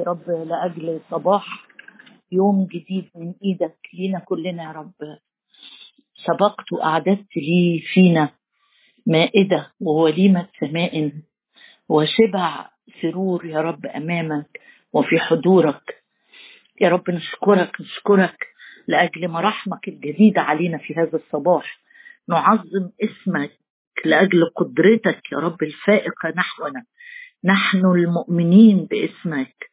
يا رب لأجل صباح يوم جديد من إيدك لينا كلنا يا رب. سبقت وأعددت لي فينا مائدة ووليمة سماء وشبع سرور يا رب أمامك وفي حضورك. يا رب نشكرك نشكرك لأجل مراحمك الجديدة علينا في هذا الصباح. نعظم اسمك لأجل قدرتك يا رب الفائقة نحونا. نحن المؤمنين باسمك.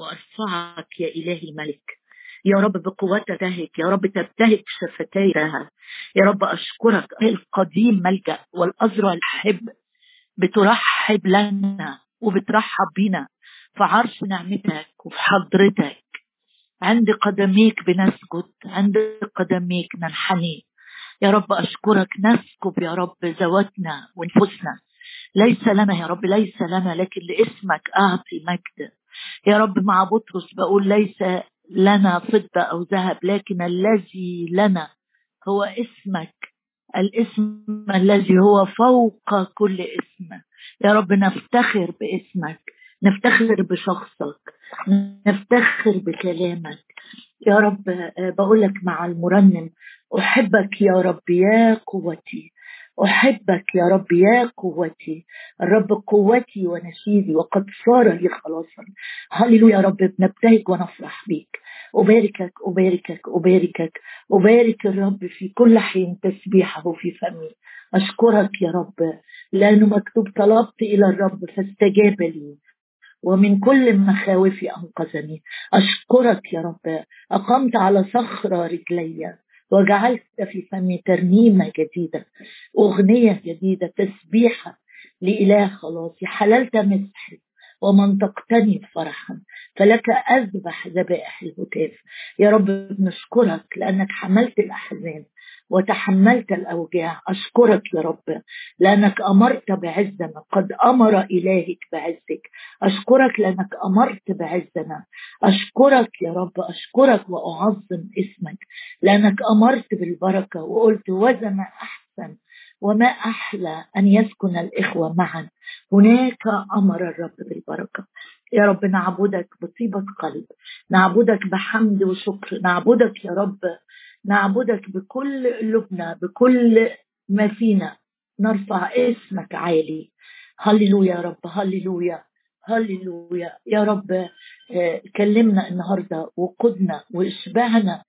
وأرفعك يا إلهي الملك يا رب بقوتك يا رب تبتهج شفتيها. يا رب أشكرك القديم ملجا والازرع الحب. بترحب لنا وبترحب بينا في عرش نعمتك وفي حضرتك. عند قدميك بنسجد عند قدميك ننحني. يا رب أشكرك نسكب يا رب ذواتنا ونفوسنا ليس لنا يا رب ليس لنا لكن لاسمك أعطي مجد. يا رب مع بطرس بقول ليس لنا فضة أو ذهب لكن الذي لنا هو اسمك. الاسم الذي هو فوق كل اسم. يا رب نفتخر باسمك نفتخر بشخصك نفتخر بكلامك. يا رب بقول لك مع المرنم أحبك يا رب يا قوتي. أحبك يا رب يا قوتي. الرب قوتي ونشيدي وقد صار لي خلاصا. هللويا يا رب بنبتهج ونفرح بيك. أباركك أباركك أباركك. أبارك الرب في كل حين تسبيحه في فمي. أشكرك يا رب لأنه مكتوب طلبت إلى الرب فاستجاب لي ومن كل مخاوفي أنقذني. أشكرك يا رب أقمت على صخرة رجلي. وجعلت في فمي ترنيمة جديدة أغنية جديدة تسبيحة لإله خلاصي حللت مسحي ومنطقتني فرحا فلك أذبح ذبائح الهتاف. يا رب نشكرك لأنك حملت الأحزان. وتحملت الأوجاع. أشكرك يا رب. لأنك أمرت بعزنا. قد أمر إلهك بعزك. أشكرك لأنك أمرت بعزنا. أشكرك يا رب. أشكرك وأعظم اسمك. لأنك أمرت بالبركة. وقلت وزن أحسن. وما أحلى أن يسكن الإخوة معا. هناك أمر الرب بالبركة. يا رب نعبدك بطيبة قلب. نعبدك بحمد وشكر. نعبدك يا رب نعبدك بكل قلوبنا بكل ما فينا نرفع اسمك عالي. هللويا يا رب هللويا هللويا. يا رب كلمنا النهارده وقدنا واشبعنا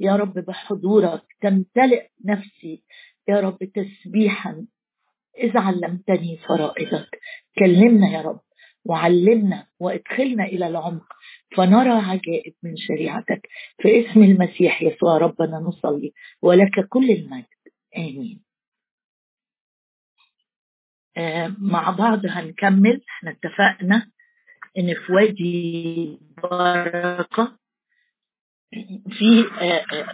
يا رب بحضورك. تمتلئ نفسي يا رب تسبيحا. إذا علمتني فرائضك. كلمنا يا رب. وعلمنا وادخلنا إلى العمق فنرى عجائب من شريعتك. في اسم المسيح يسوع ربنا نصلي ولك كل المجد. آمين. آه مع بعض هنكمل. إحنا اتفقنا إن في وادي بركة في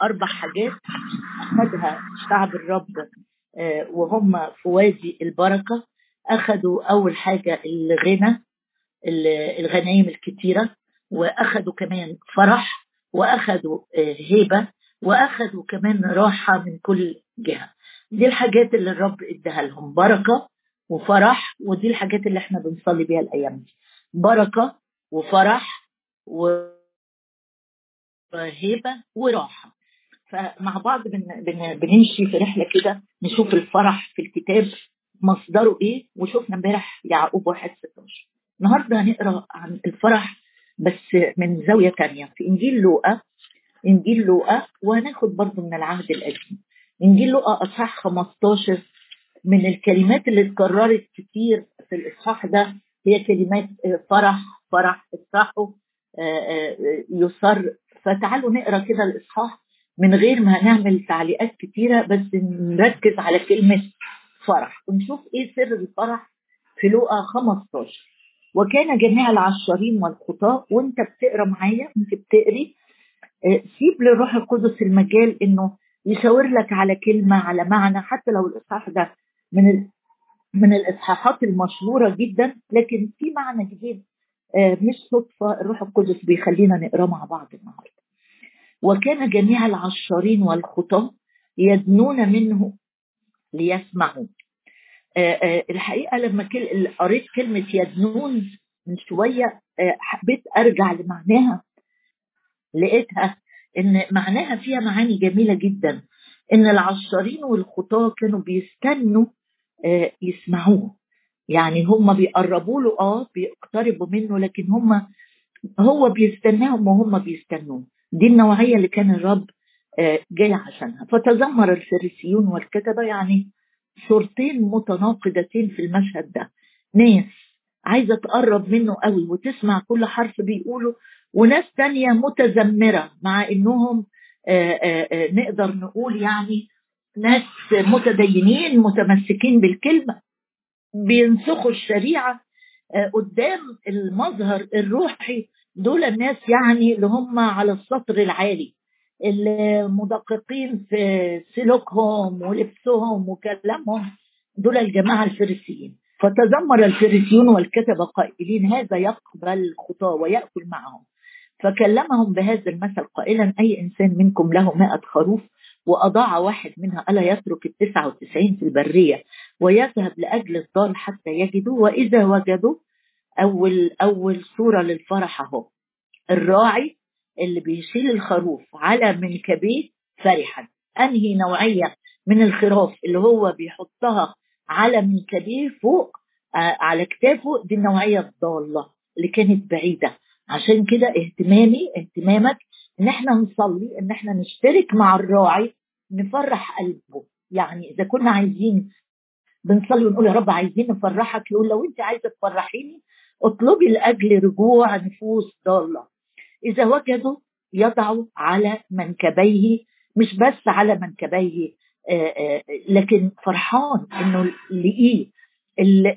أربع حاجات. اخذها شعب الرب وهم في وادي البركة. أخذوا أول حاجة الغنى. الغنايم الكتيرة وأخذوا كمان فرح وأخذوا هيبة وأخذوا كمان راحة من كل جهة. دي الحاجات اللي الرب اداها لهم بركة وفرح ودي الحاجات اللي إحنا بنصلي بيها الأيام دي. بركة وفرح و هيبه وراحة. فمع بعض بن بن بنمشي في رحلة كده نشوف الفرح في الكتاب مصدره إيه وشفنا امبارح يعقوب واحد 16 النهارده هنقرأ عن الفرح بس من زاوية تانية. في إنجيل لوقا إنجيل لوقا وهناخد برضه من العهد القديم. إنجيل لوقا أصحاح 15 من الكلمات اللي اتكررت كتير في الإصحاح ده هي كلمات فرح فرح افرحوا يصر فتعالوا نقرأ كده الإصحاح من غير ما هنعمل تعليقات كتيرة بس نركز على كلمة فرح. ونشوف إيه سر الفرح في لوقا 15 وكان جميع العشارين والخطاة وانت بتقرأ معايا انت بتقري سيب للروح القدس المجال إنه يشاور لك على كلمة على معنى حتى لو الإصحاح ده من من الإصحاحات المشهورة جدا لكن في معنى جديد مش صدفة الروح القدس بيخلينا نقراه مع بعض النهارده. وكان جميع العشارين والخطاة يدنون منه ليسمعوا. الحقيقة لما قريت كلمة يدنون من شوية حبيت أرجع لمعناها لقيتها إن معناها فيها معاني جميلة جدا إن العشارين والخطاة كانوا بيستنوا آه، يسمعوه. يعني هم بيقربوا له آه بيقتربوا منه لكن هم هو بيستناهم وهم بيستنوه. دي النوعية اللي كان الرب آه، جاي عشانها. فتذمر الفريسيون والكتبة يعني صورتين متناقضتين في المشهد ده. ناس عايزة تقرب منه قوي وتسمع كل حرف بيقوله وناس تانية متذمرة مع إنهم آآ آآ نقدر نقول يعني ناس متدينين متمسكين بالكلمة بينسخوا الشريعة قدام المظهر الروحي. دول الناس يعني اللي هم على السطر العالي. المدققين في سلوكهم ولبسهم وكلامهم دول الجماعة الفريسيين فتذمر الفريسيون والكتبة قائلين هذا يقبل الخطاة ويأكل معهم. فكلمهم بهذا المثل قائلا أي إنسان منكم له مائة خروف وأضاع واحد منها ألا يترك التسعة وتسعين في البرية ويذهب لأجل الضال حتى يجدوا وإذا وجدوا أول أول صورة للفرح أهو. الراعي اللي بيشيل الخروف على منكبيه فرحا. أنهي نوعية من الخراف اللي هو بيحطها على منكبيه فوق آه على كتافه؟ دي النوعية الضالة اللي كانت بعيدة. عشان كده اهتمامي اهتمامك إن إحنا نصلي إن إحنا نشترك مع الراعي نفرح قلبه. يعني إذا كنا عايزين بنصلي ونقول يا رب عايزين نفرحك يقول لو أنت عايزة تفرحيني اطلبي لأجل رجوع نفوس ضالة. إذا وجدوا يضعوا على منكبيه مش بس على منكبيه لكن فرحان إنه لقيه.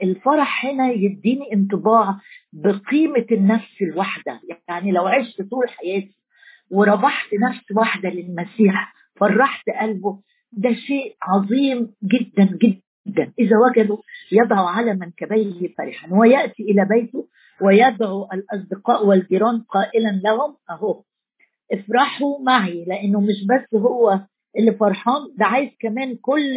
الفرح هنا يديني انطباع بقيمة النفس الواحدة. يعني لو عشت طول حياتي وربحت نفس واحدة للمسيح فرحت قلبه ده شيء عظيم جدا جدا. إذا وجدوا يضعوا على منكبيه فرحا ويأتي إلى بيته ويدعو الأصدقاء والجيران قائلا لهم أهو افرحوا معي لأنه مش بس هو اللي فرحان ده عايز كمان كل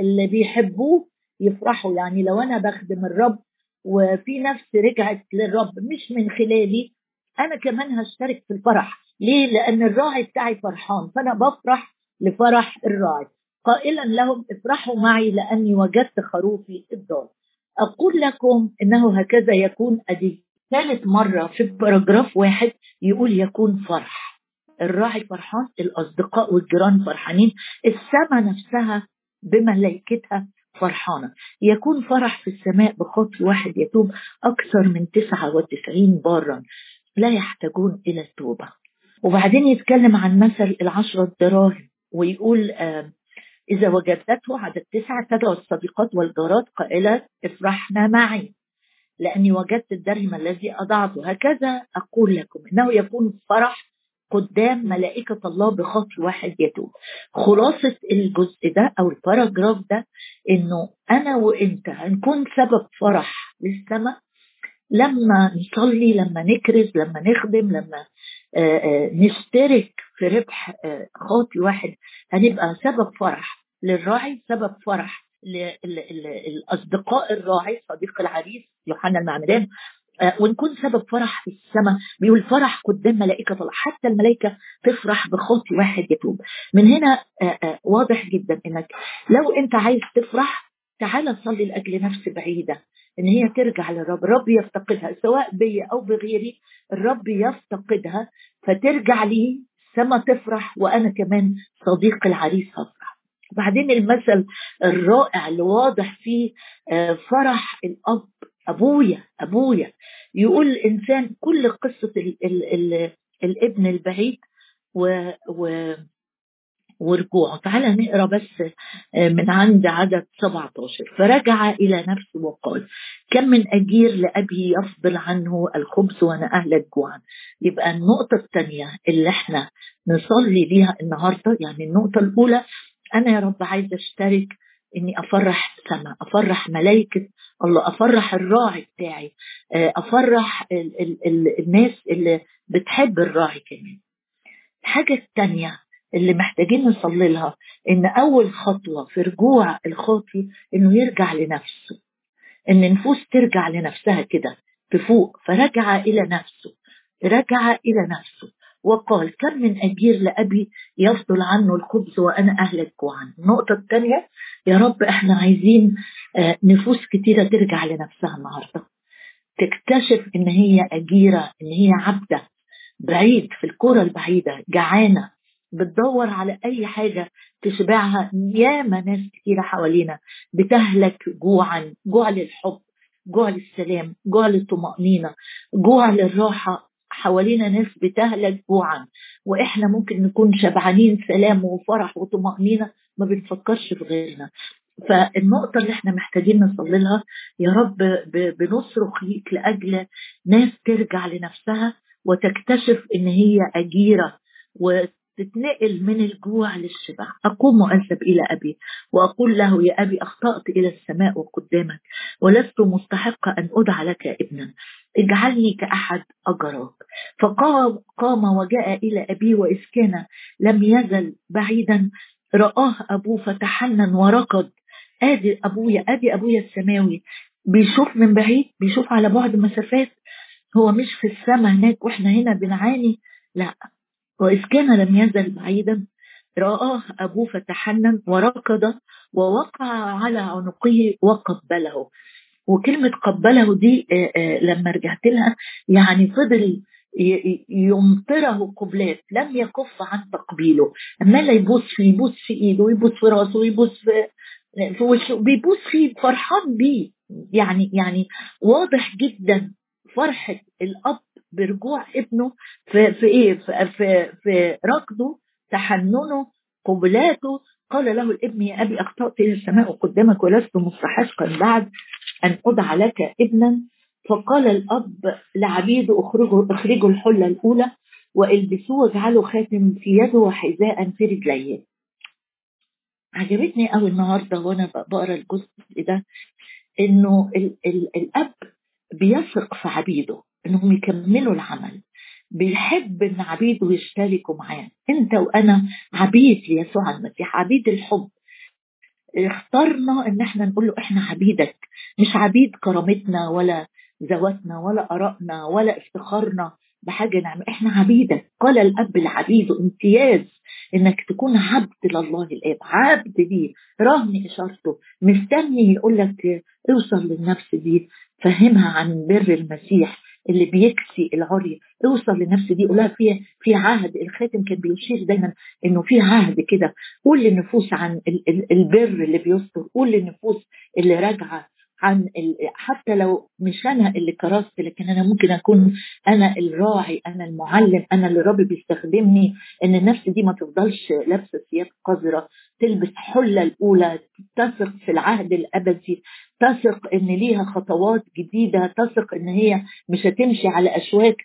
اللي بيحبوه يفرحوا. يعني لو أنا بخدم الرب وفي نفس رجعت للرب مش من خلالي أنا كمان هشترك في الفرح. ليه؟ لأن الراعي بتاعي فرحان فأنا بفرح لفرح الراعي. قائلا لهم افرحوا معي لأني وجدت خروفي الضال. أقول لكم إنه هكذا يكون أدي ثالث مرة في باراجراف واحد يقول يكون فرح. الراعي فرحان الأصدقاء والجيران فرحانين السماء نفسها بملائكتها فرحانة. يكون فرح في السماء بخطر واحد يتوب أكثر من 99 بارا. لا يحتاجون إلى التوبة. وبعدين يتكلم عن مثل العشرة الدراهم ويقول آه إذا وجدته عدد تسعة تدعو الصديقات والجارات قائلة افرحنا معي. لأني وجدت الدرهم الذي أضعته. هكذا أقول لكم إنه يكون فرح قدام ملائكة الله بخطر واحد يتوب. خلاصة الجزء ده أو الباراجراف ده إنه أنا وإنت هنكون سبب فرح للسماء. لما نصلي لما نكرز لما نخدم لما نشترك في ربح خاطي واحد هنبقى سبب فرح. للراعي سبب فرح للاصدقاء الراعي صديق العريس يوحنا المعمدان. ونكون سبب فرح في السماء. بيقول فرح قدام ملائكة الله حتى الملائكة تفرح بخاطي واحد يتوب. من هنا واضح جدا إنك لو أنت عايز تفرح تعال صلي لأجل نفس بعيدة. إن هي ترجع للرب. الرب يفتقدها سواء بي أو بغيري الرب يفتقدها فترجع لي السما تفرح وأنا كمان صديق العريس هفرح. وبعدين المثل الرائع اللي واضح فيه فرح الأب أبويا أبويا. يقول الإنسان كل قصة ال ال ال الابن البعيد و, و ورجوعه. تعالى نقرأ بس من عند عدد 17 فرجع إلى نفسه وقال كم من أجير لأبي يفضل عنه الخبز وأنا اهلك جوعا يبقى النقطة الثانية اللي إحنا نصلي ليها النهارده يعني النقطة الأولى أنا يا رب عايزة أشترك إني أفرح السماء أفرح ملائكة الله أفرح الراعي بتاعي أفرح ال ال ال الناس اللي بتحب الراعي كمان. الحاجة الثانية اللي محتاجين نصلي لها إن أول خطوة في رجوع الخاطي إنه يرجع لنفسه إن النفوس ترجع لنفسها كده تفوق فرجع إلى نفسه رجع إلى نفسه. وقال كم من أجير لأبي يفضل عنه الخبز وأنا أهلك جوعا النقطة الثانية يا رب إحنا عايزين آه، نفوس كتيرة ترجع لنفسها النهاردة. تكتشف إن هي أجيرة إن هي عبدة بعيد في الكرة البعيدة جعانة بتدور على أي حاجة تشبعها. ياما ناس كتيرة حوالينا بتهلك جوعا جوع للحب جوع للسلام جوع للطمأنينة جوع للراحة حوالينا ناس بتهلك جوعا وإحنا ممكن نكون شبعانين سلام وفرح وطمأنينة ما بنفكرش في غيرنا. فالنقطة اللي إحنا محتاجين نصلي لها يا رب بنصرخ ليك لأجل ناس ترجع لنفسها وتكتشف إن هي أجيرة تتنقل من الجوع للشبع. أقوم وأذهب إلى أبي وأقول له يا أبي أخطأت إلى السماء وقدامك ولست مستحقة أن أدعى لك ابنا. اجعلني كأحد أجراك فقام قام وجاء إلى أبيه وإذ كان لم يزل بعيدا. رآه أبوه فتحنن وركض. آدي أبويا آدي أبويا السماوي بيشوف من بعيد بيشوف على بعد مسافات هو مش في السماء هناك وإحنا هنا بنعاني. لا. وإذ كان لم يزل بعيدا رآه أبوه فتحنن وركض ووقع على عنقه وقبله. وكلمة قبله دي آه، آه، لما رجعت لها يعني فضل يمطره قبلات لم يكف عن تقبيله. لا يبوس فيه يبوس في إيده ويبوس في رأسه ويبوس في وشه بيبوس فيه فرحان بيه. يعني يعني واضح جدا فرحة الأب برجوع ابنه في في إيه؟ في في, في ركضه تحننه قبلاته. قال له الابن يا أبي أخطأت إلى السماء قدامك ولست مستحقا بعد أن ادعى لك ابنا. فقال الأب لعبيده اخرجوا اخرجوا الحلة الأولى والبسوه واجعلوا خاتم في يده وحذاء في رجليه. عجبتني قوي النهارده وأنا بقرأ الجزء ده إنه ال ال الأب بيثق في عبيده. إنهم يكملوا العمل. بيحب إن عبيده يشتركوا معاه. أنت وأنا عبيد ليسوع المسيح عبيد الحب. اخترنا إن إحنا نقول له إحنا عبيدك. مش عبيد كرامتنا ولا ذواتنا ولا آرائنا ولا افتخارنا بحاجة نعمل. إحنا عبيدك. قال الأب لعبيده امتياز إنك تكون عبد لله الآب. عبد ليه رهن إشارته. مستني يقول لك اوصل للنفس دي. فهمها عن بر المسيح. اللي بيكسي العري اوصل لنفس دي قولها في في عهد الخاتم كان بيشير دايما إنه في عهد كده قول للنفوس عن البر اللي بيستر قول للنفوس اللي راجعة عن حتى لو مش أنا اللي كرست لكن أنا ممكن أكون أنا الراعي أنا المعلم أنا اللي ربي بيستخدمني إن النفس دي ما تفضلش لابسة ثياب قذرة تلبس حلة الأولى تثق في العهد الأبدي تثق إن ليها خطوات جديدة تثق إن هي مش هتمشي على أشواك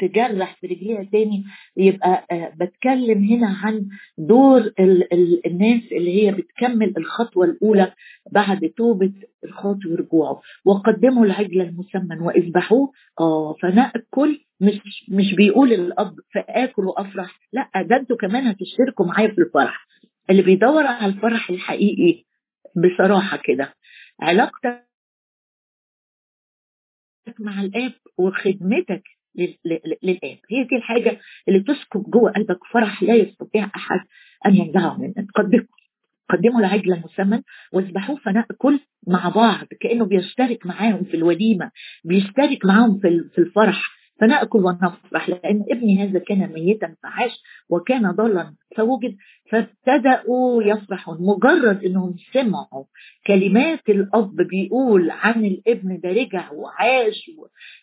تجرح في رجليها تاني. يبقى آه، بتكلم هنا عن دور ال ال الناس اللي هي بتكمل الخطوة الأولى بعد توبة الخاطئ ورجوعه. وقدموا العجل المسمن وإذبحوه. آه فنأكل مش مش بيقول الأب فآكل وأفرح. لأ ده أنتوا كمان هتشتركوا معايا في الفرح. اللي بيدور على الفرح الحقيقي بصراحة كده. علاقتك مع الآب وخدمتك للآب. هي دي الحاجة اللي تسكب جوه قلبك. فرح لا يستطيع أحد أن ينزعه منك. قدموا. قدموا العجل المسمن واذبحوه فنأكل مع بعض. كأنه بيشترك معاهم في الوليمة بيشترك معاهم في الفرح. فنأكل ونفرح لأن ابني هذا كان ميتا فعاش وكان ضالا فوجد فابتدأوا يفرحون مجرد إنهم سمعوا كلمات الأب بيقول عن الابن ده رجع وعاش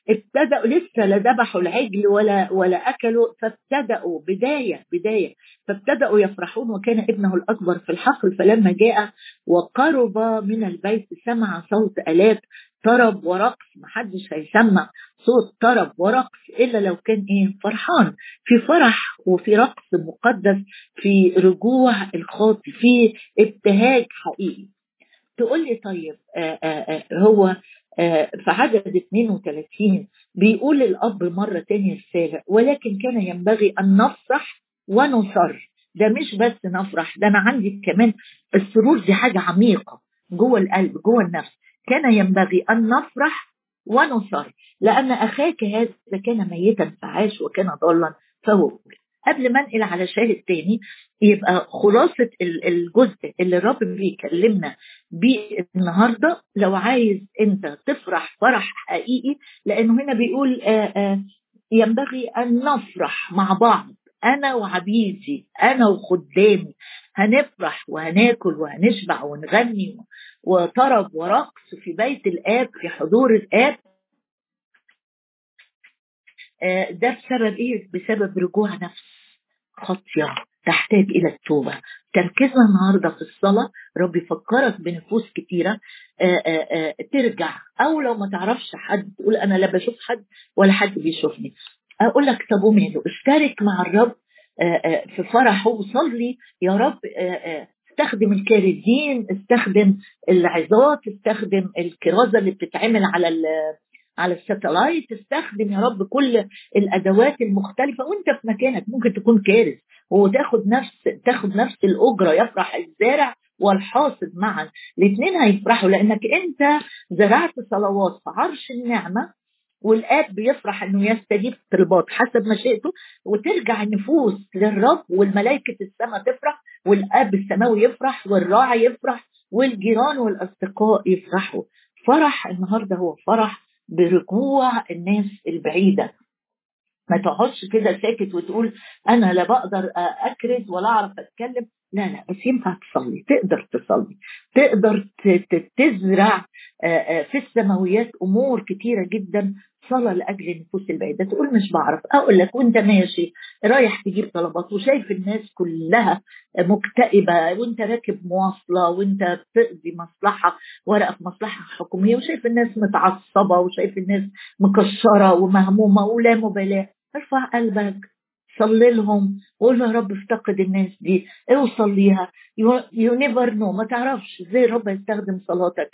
ابتدأوا لسه لا ذبحوا العجل ولا ولا أكلوا. فابتدأوا بداية بداية. فابتدأوا يفرحون وكان ابنه الأكبر في الحقل. فلما جاء وقرب من البيت سمع صوت آلات طرب ورقص محدش هيسمع صوت طرب ورقص إلا لو كان إيه؟ فرحان. في فرح وفي رقص مقدس في رجوع الخاطي في ابتهاج حقيقي. تقول لي طيب آآ آه، آآ آه، آه، هو في عدد 32 بيقول الأب مرة تانية رسالة ولكن كان ينبغي أن نفرح ونصر. ده مش بس نفرح ده أنا عندي كمان السرور دي حاجة عميقة جوه القلب جوه النفس. كان ينبغي أن نفرح ونصر لأن أخاك هذا كان ميتا فعاش وكان ضالا فهو قبل ما انقل على شاهد تاني يبقى خلاصة الجزء اللي الرب بيكلمنا بيه النهاردة لو عايز أنت تفرح فرح حقيقي لأنه هنا بيقول آآ آآ ينبغي أن نفرح مع بعض. أنا وعبيدي أنا وخدامي هنفرح وهناكل وهنشبع ونغني وطرب ورقص في بيت الآب في حضور الآب. ده بسبب إيه؟ بسبب رجوع نفس خاطية تحتاج إلى التوبة. تركيزنا النهارده في الصلاة رب يفكرك بنفوس كتيرة. آآ آآ ترجع. أو لو ما تعرفش حد تقول أنا لا بشوف حد ولا حد بيشوفني. أقول لك طب وماله اشترك مع الرب آآ في فرحه وصلي. يا رب استخدم الكارثين استخدم العظات استخدم الكرازة اللي بتتعمل على على الساتلايت. استخدم يا رب كل الأدوات المختلفة وأنت في مكانك. ممكن تكون كارث وتاخد نفس تاخد نفس الأجرة يفرح الزارع والحاصد معا. الاثنين هيفرحوا لأنك أنت زرعت صلوات في عرش النعمة والآب بيفرح إنه يستجيب طلبات حسب مشيئته وترجع النفوس للرب والملائكة السماء تفرح والآب السماوي يفرح والراعي يفرح والجيران والأصدقاء يفرحوا. فرح النهارده هو فرح برجوع الناس البعيدة. ما تقعدش كده ساكت وتقول أنا لا بقدر أكرز ولا أعرف أتكلم. لا لا بس ينفع تصلي تقدر تصلي تقدر تزرع في السماويات أمور كتيرة جدا صلاة لأجل النفوس البعيدة. تقول مش بعرف أقول لك وأنت ماشي رايح تجيب طلبات وشايف الناس كلها مكتئبة وأنت راكب مواصلة وأنت بتقضي مصلحة ورقة في مصلحة حكومية وشايف الناس متعصبة وشايف الناس مكشرة ومهمومة ولا مبالاة. ارفع قلبك. صلي لهم. وقول يا رب افتقد الناس دي. اوصل ليها you never know ما تعرفش إزاي الرب يستخدم صلاتك.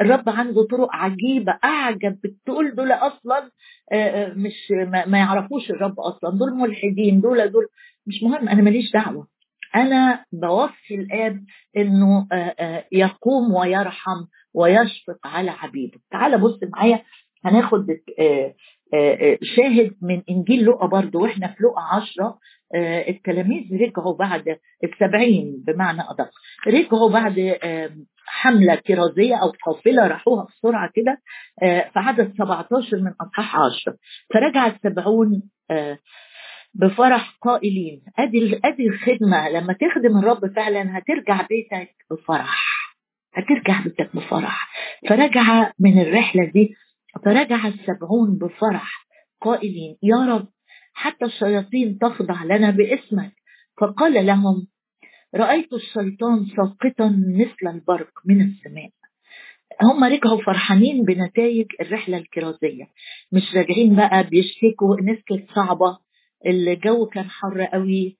الرب عنده طرق عجيبة أعجب بتقول دول أصلا مش ما يعرفوش الرب أصلا. دول ملحدين دول دول. مش مهم أنا ماليش دعوة. أنا بوصي الآب إنه يقوم ويرحم ويشفق على عبيده تعال بص معايا هناخد شاهد من إنجيل لقا برضه وإحنا في لقا عشرة التلاميذ رجعوا بعد السبعين بمعنى أدق. رجعوا بعد حملة كرازية أو قافلة راحوها بسرعة كده في عدد 17 من أصحاح 10 فرجع السبعون بفرح قائلين أدي أدي الخدمة لما تخدم الرب فعلا هترجع بيتك بفرح هترجع بيتك بفرح. فرجع من الرحلة دي فرجع السبعون بفرح قائلين يا رب حتى الشياطين تخضع لنا باسمك. فقال لهم رأيت الشيطان ساقطا مثل البرق من السماء. هم رجعوا فرحانين بنتائج الرحلة الكرازية. مش راجعين بقى بيشتكوا الناس كانت صعبة الجو كان حر قوي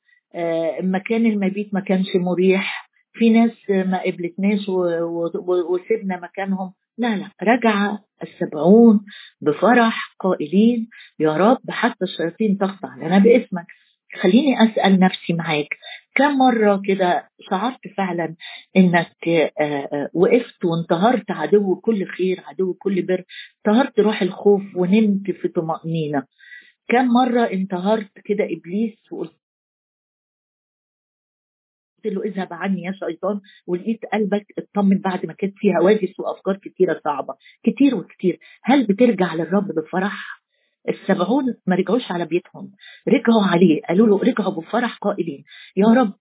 مكان المبيت ما كانش مريح في ناس ما قبلتناش وسيبنا مكانهم. لا لا رجع السبعون بفرح قائلين يا رب حتى الشياطين تخضع لنا باسمك. خليني أسأل نفسي معاك كم مرة كده شعرت فعلا إنك وقفت وانتهرت عدو كل خير عدو كل بر انتهرت روح الخوف ونمت في طمأنينة. كم مرة انتهرت كده إبليس وقلت قلت له اذهب عني يا شيطان ولقيت قلبك اطمن بعد ما كانت فيه هواجس وافكار كتيرة صعبة. كتير وكتير. هل بترجع للرب بفرح؟ السبعون ما رجعوش على بيتهم. رجعوا عليه. قالوا له رجعوا بفرح قائلين. يا رب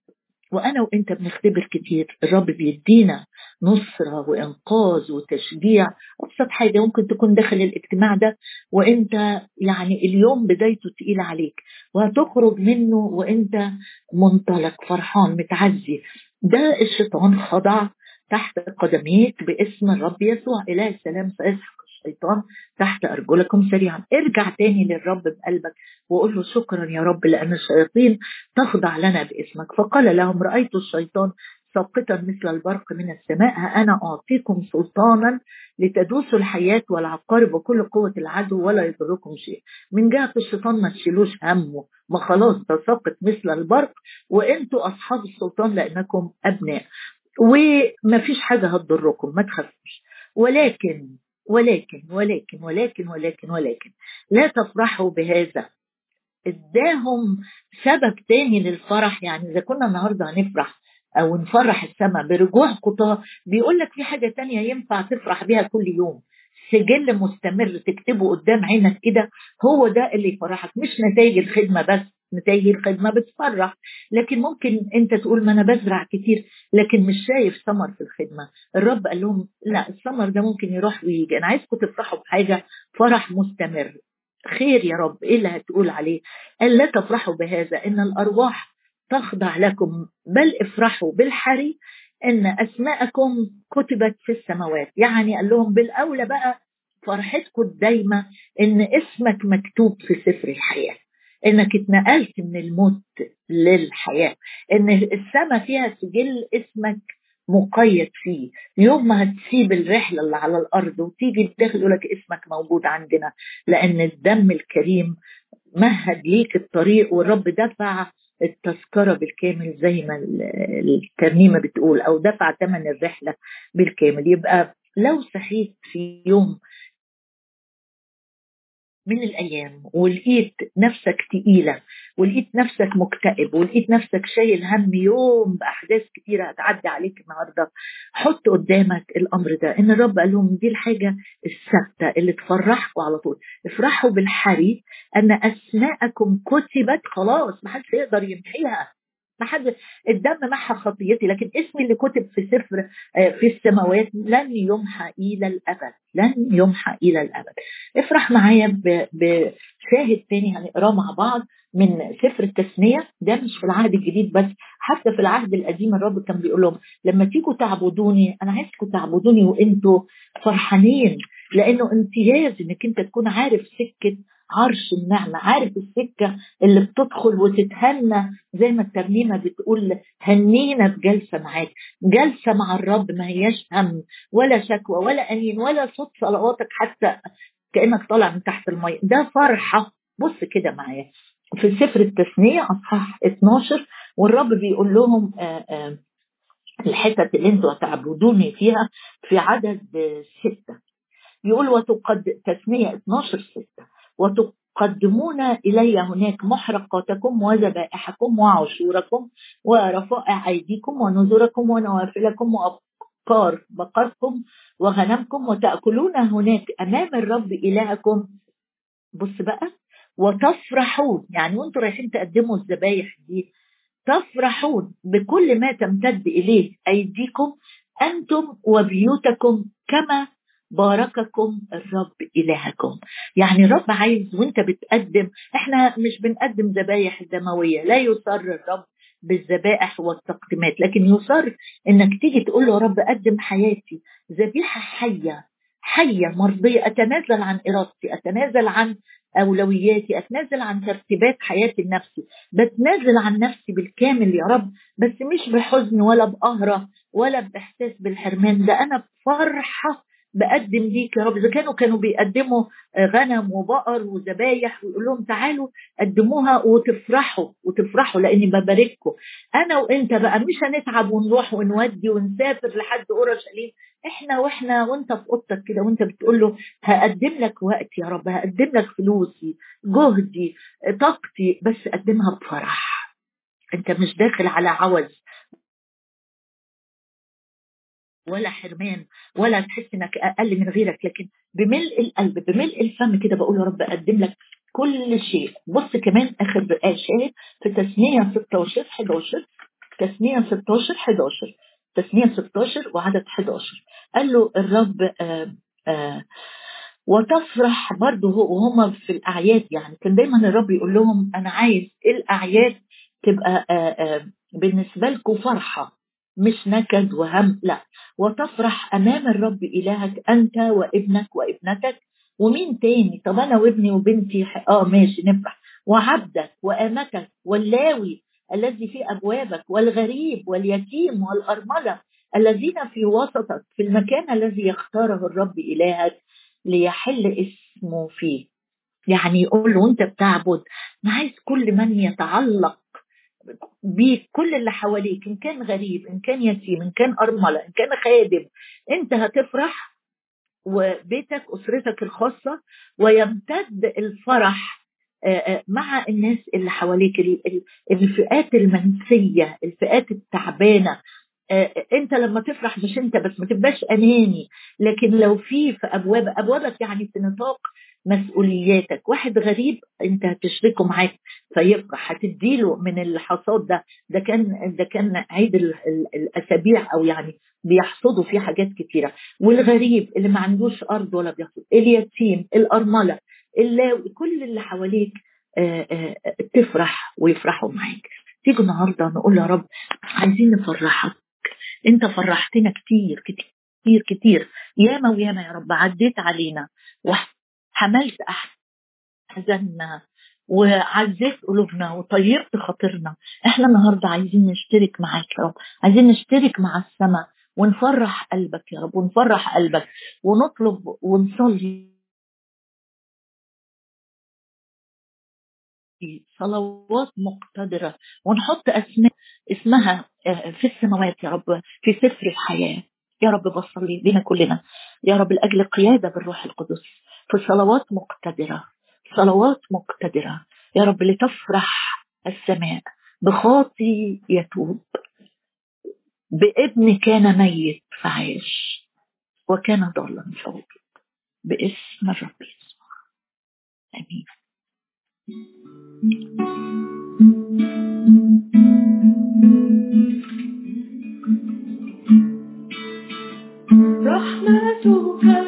وأنا وأنت بنختبر كتير الرب بيدينا نصرة وإنقاذ وتشجيع. أبسط حاجة ممكن تكون داخل الاجتماع ده وأنت يعني اليوم بدايته تقيلة عليك وهتخرج منه وأنت منطلق فرحان متعزي. ده الشيطان خضع تحت قدميك باسم الرب يسوع. إله السلام سيسحق الشيطان تحت أرجلكم سريعا. ارجع تاني للرب بقلبك وقول له شكرا يا رب لأن الشياطين تخضع لنا باسمك. فقال لهم رأيت الشيطان ساقطا مثل البرق من السماء ها أنا أعطيكم سلطانا لتدوسوا الحياة والعقارب وكل قوة العدو ولا يضركم شيء. من جهة الشيطان ما تشيلوش همه. ما خلاص ده ساقط مثل البرق وأنتوا أصحاب السلطان لأنكم أبناء. وما فيش حاجة هتضركم ما تخافوش. ولكن ولكن ولكن ولكن ولكن ولكن. لا تفرحوا بهذا. اداهم سبب تاني للفرح. يعني إذا كنا النهارده هنفرح أو نفرح السماء برجوع قطاع بيقول لك في حاجة تانية ينفع تفرح بيها كل يوم. سجل مستمر تكتبه قدام عينك كده هو ده اللي يفرحك مش نتائج الخدمة بس. نتائج الخدمه بتفرح لكن ممكن انت تقول ما أنا بزرع كتير لكن مش شايف ثمر في الخدمة. الرب قال لهم لا الثمر ده ممكن يروح ويجي. أنا عايزكم تفرحوا بحاجة. فرح مستمر. خير يا رب. إيه اللي هتقول عليه؟ قال لا تفرحوا بهذا إن الأرواح تخضع لكم. بل افرحوا بالحري إن أسماءكم كتبت في السماوات. يعني قال لهم بالأولى بقى فرحتكم الدايمه إن اسمك مكتوب في سفر الحياة. إنك اتنقلت من الموت للحياة. إن السماء فيها سجل اسمك مقيد فيه. يوم ما هتسيب الرحلة اللي على الأرض وتيجي يقول لك اسمك موجود عندنا لأن الدم الكريم مهد ليك الطريق والرب دفع التذكرة بالكامل زي ما الترنيمة بتقول أو دفع ثمن الرحلة بالكامل. يبقى لو صحيت في يوم من الأيام ولقيت نفسك تقيلة ولقيت نفسك مكتئب ولقيت نفسك شايل هم يوم بأحداث كتيرة هتعدي عليك النهارده. حط قدامك الأمر ده إن الرب قال لهم دي الحاجة الثابتة اللي تفرحكم على طول. افرحوا بالحري أن أسماءكم كتبت خلاص ما حدش يقدر يمحيها ما حد الدم محى خطيتي لكن اسمي اللي كتب في سفر في السماوات لن يمحى إلى الأبد لن يمحى إلى الأبد. افرح معايا بشاهد تاني هنقراه مع بعض من سفر التثنية. ده مش في العهد الجديد بس حتى في العهد القديم الرب كان بيقول لهم لما تيجوا تعبدوني أنا عايزكم تعبدوني وأنتوا فرحانين لأنه امتياز إنك أنت تكون عارف سكة عرش النعمة. عارف السكة اللي بتدخل وتتهنى؟ زي ما الترنيمة بتقول هنينا بجلسة معاك. جلسة مع الرب ما هياش هم ولا شكوى ولا أنين ولا صوت صلواتك حتى كأنك طالع من تحت المية. ده فرحة. بص كده معايا. في سفر التثنية أصحاح 12 والرب بيقول لهم آآ آآ الحتت اللي أنتوا هتعبدوني فيها في عدد ستة. يقول وتقد تثنية 12 ستة. وتقدمون إلي هناك محرقاتكم وذبائحكم وعشوركم ورفائع أيديكم ونذوركم ونوافلكم وأبقار بقركم وغنمكم وتأكلون هناك أمام الرب إلهكم. بص بقى وتفرحون. يعني وانتوا رايحين تقدموا الذبايح دي تفرحون بكل ما تمتد إليه أيديكم أنتم وبيوتكم كما بارككم الرب إلهكم. يعني الرب عايز وانت بتقدم إحنا مش بنقدم ذبايح دموية لا يصر الرب بالذبائح والتقديمات لكن يصر إنك تيجي تقول له رب قدم حياتي ذبيحة حية حية مرضية أتنازل عن إرادتي أتنازل عن أولوياتي أتنازل عن ترتيبات حياتي النفسي بتنازل عن نفسي بالكامل يا رب بس مش بحزن ولا بقهرة ولا بإحساس بالحرمان ده أنا بفرحة بقدم ليك يا رب. إذا كانوا كانوا بيقدموا غنم وبقر وذبايح ويقول لهم تعالوا قدموها وتفرحوا وتفرحوا لأني ببارككم. أنا وأنت بقى مش هنتعب ونروح ونودي ونسافر لحد اورشليم إحنا وإحنا وأنت في أوضتك كده وأنت بتقول له هقدم لك وقتي يا رب هقدم لك فلوسي جهدي طاقتي بس قدمها بفرح. أنت مش داخل على عوز. ولا حرمان ولا تحس إنك أقل من غيرك لكن بملء القلب بملء الفم كده بقول يا رب أقدم لك كل شيء. بص كمان آخر شاهد في تسمية 16 11 تسمية 16 11 تسمية 16 وعدد 11 قال له الرب آآ آآ وتفرح برضه وهم في الأعياد. يعني كان دايما الرب يقول لهم أنا عايز الأعياد تبقى آآ بالنسبة لكم فرحة. مش نكد وهم لا. وتفرح أمام الرب إلهك أنت وابنك وابنتك. ومين تاني؟ طب أنا وابني وبنتي آه ماشي نفرح. وعبدك وأمتك واللاوي الذي في أبوابك والغريب واليتيم والأرملة الذين في وسطك في المكان الذي يختاره الرب إلهك ليحل اسمه فيه. يعني يقول له وانت بتعبد. أنا عايز كل من يتعلق بيك كل اللي حواليك إن كان غريب إن كان يتيم إن كان أرملة إن كان خادم أنت هتفرح وبيتك أسرتك الخاصة ويمتد الفرح مع الناس اللي حواليك الفئات المنسيه الفئات التعبانة. أنت لما تفرح مش أنت بس ما تبقاش أناني. لكن لو في في أبواب أبوابك يعني في نطاق مسؤولياتك. واحد غريب انت هتشركه معاك فيفرح هتديله من الحصاد ده. ده كان ده كان عيد الأسابيع أو يعني بيحصدوا فيه حاجات كتيرة. والغريب اللي ما عندوش أرض ولا بيحصد اليتيم الأرملة اللاوي كل اللي حواليك تفرح ويفرحوا معاك. تيجي النهارده نقول يا رب عايزين نفرحك. انت فرحتنا كتير كتير كتير. ياما وياما يا رب عديت علينا. وحملت أحزاننا. وعزيت قلوبنا وطيرت خاطرنا. إحنا النهارده عايزين نشترك معاك يا رب. عايزين نشترك مع السماء ونفرح قلبك يا رب ونفرح قلبك ونطلب ونصلي. صلوات مقتدرة. ونحط أسماء اسمها في السماوات يا رب في سفر الحياة. يا رب بصلي بينا كلنا. يا رب لأجل قيادة بالروح القدس. في صلوات مقتدرة صلوات مقتدرة. يا رب لتفرح السماء بخاطي يتوب بابن كان ميت فعاش وكان ضالا فوجد باسم الرب يسوع. آمين. رحمتك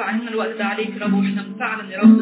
عنا الوقت ده عليك رب وإحنا فعلا يا رب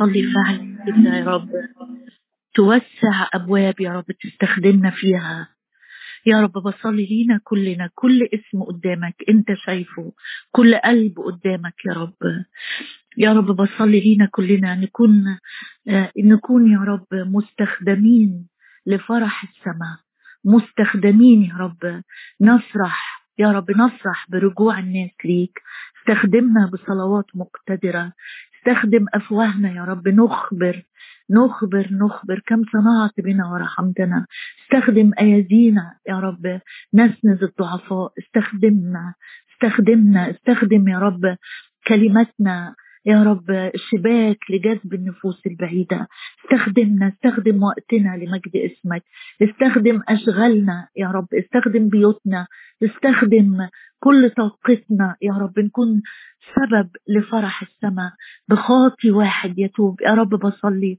بنصلي فعلا كده يا رب. توسع أبواب يا رب تستخدمنا فيها. يا رب بصلي لينا كلنا كل اسم قدامك انت شايفه كل قلب قدامك يا رب. يا رب بصلي لينا كلنا نكون آه، نكون يا رب مستخدمين لفرح السماء مستخدمين يا رب نفرح يا رب نفرح برجوع الناس ليك. استخدمنا بصلوات مقتدرة استخدم أفواهنا يا رب. نخبر نخبر نخبر. كم صنعت بنا ورحمتنا. استخدم أيادينا يا رب. نسند الضعفاء. استخدمنا استخدمنا استخدم يا رب كلماتنا يا رب. شباك لجذب النفوس البعيدة. استخدمنا استخدم وقتنا لمجد اسمك. استخدم أشغالنا يا رب. استخدم بيوتنا. استخدم كل طاقتنا يا رب نكون سبب لفرح السماء. بخاطي واحد يتوب يا رب بصلي.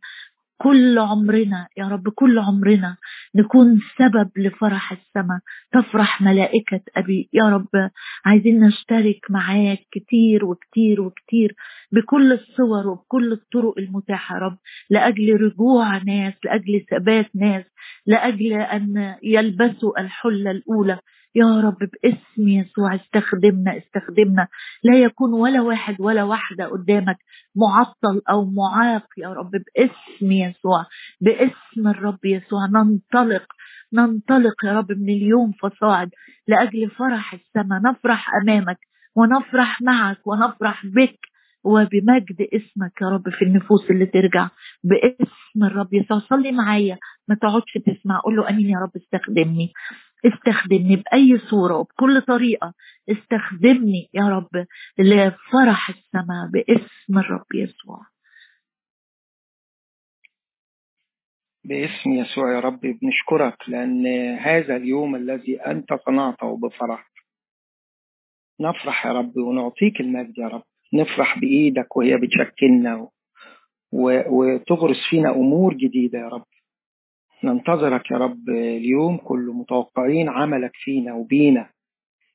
كل عمرنا يا رب كل عمرنا نكون سبب لفرح السماء. تفرح ملائكة أبي يا رب عايزين نشترك معاك كتير وكتير وكتير بكل الصور وبكل الطرق المتاحة يا رب. لأجل رجوع ناس لأجل ثبات ناس لأجل أن يلبسوا الحلة الأولى. يا رب باسم يسوع استخدمنا استخدمنا. لا يكون ولا واحد ولا واحدة قدامك معطل أو معاق يا رب باسم يسوع باسم الرب يسوع. ننطلق ننطلق يا رب من اليوم فصاعد لأجل فرح السماء. نفرح أمامك ونفرح معك ونفرح بك وبمجد اسمك يا رب في النفوس اللي ترجع. باسم الرب يسوع. صلي معايا. ما تقعدش تسمع. قول له آمين يا رب استخدمني. استخدمني بأي صورة وبكل طريقة. استخدمني يا رب لفرح السماء باسم الرب يسوع. باسم يسوع يا رب بنشكرك لأن هذا اليوم الذي أنت صنعته بفرح. نفرح يا رب ونعطيك المجد يا رب. نفرح بإيدك وهي بتشكلنا و... وتغرس فينا أمور جديدة يا رب. ننتظرك يا رب اليوم. كله متوقعين عملك فينا وبينا.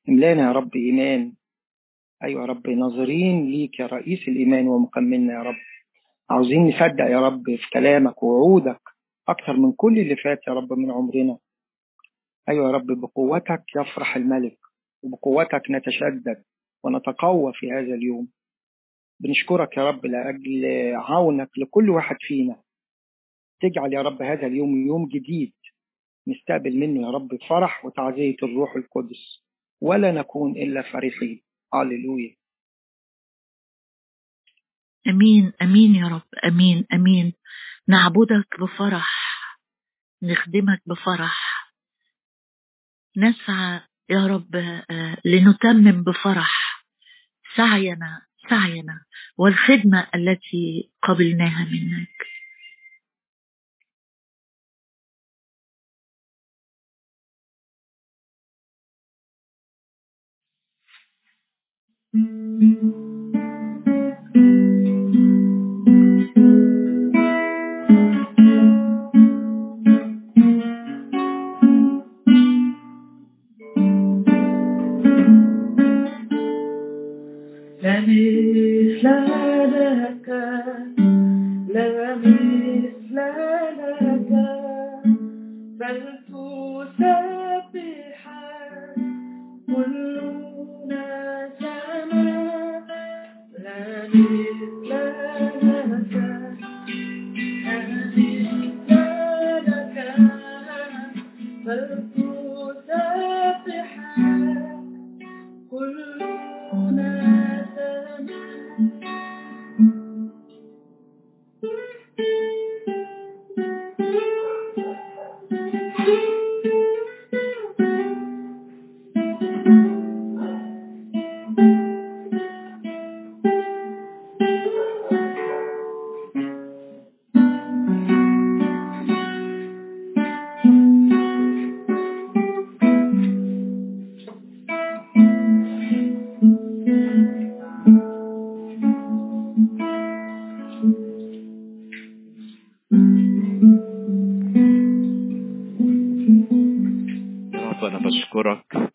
املانا يا رب إيمان. أيوة يا رب ناظرين ليك يا رئيس الإيمان ومكملنا يا رب. عاوزين نصدق يا رب في كلامك ووعودك أكثر من كل اللي فات يا رب من عمرنا. أيوة يا رب بقوتك يفرح الملك وبقوتك نتشدد ونتقوى في هذا اليوم. بنشكرك يا رب لأجل عونك لكل واحد فينا. تجعل يا رب هذا اليوم يوم جديد نستقبل منه يا رب فرح وتعزية الروح القدس. ولا نكون إلا فرحين. هللويا. آمين آمين يا رب آمين آمين. نعبدك بفرح نخدمك بفرح. نسعى يا رب آه، لنتمم بفرح. سعينا سعينا. والخدمة التي قبلناها منك. لا مثل لك لا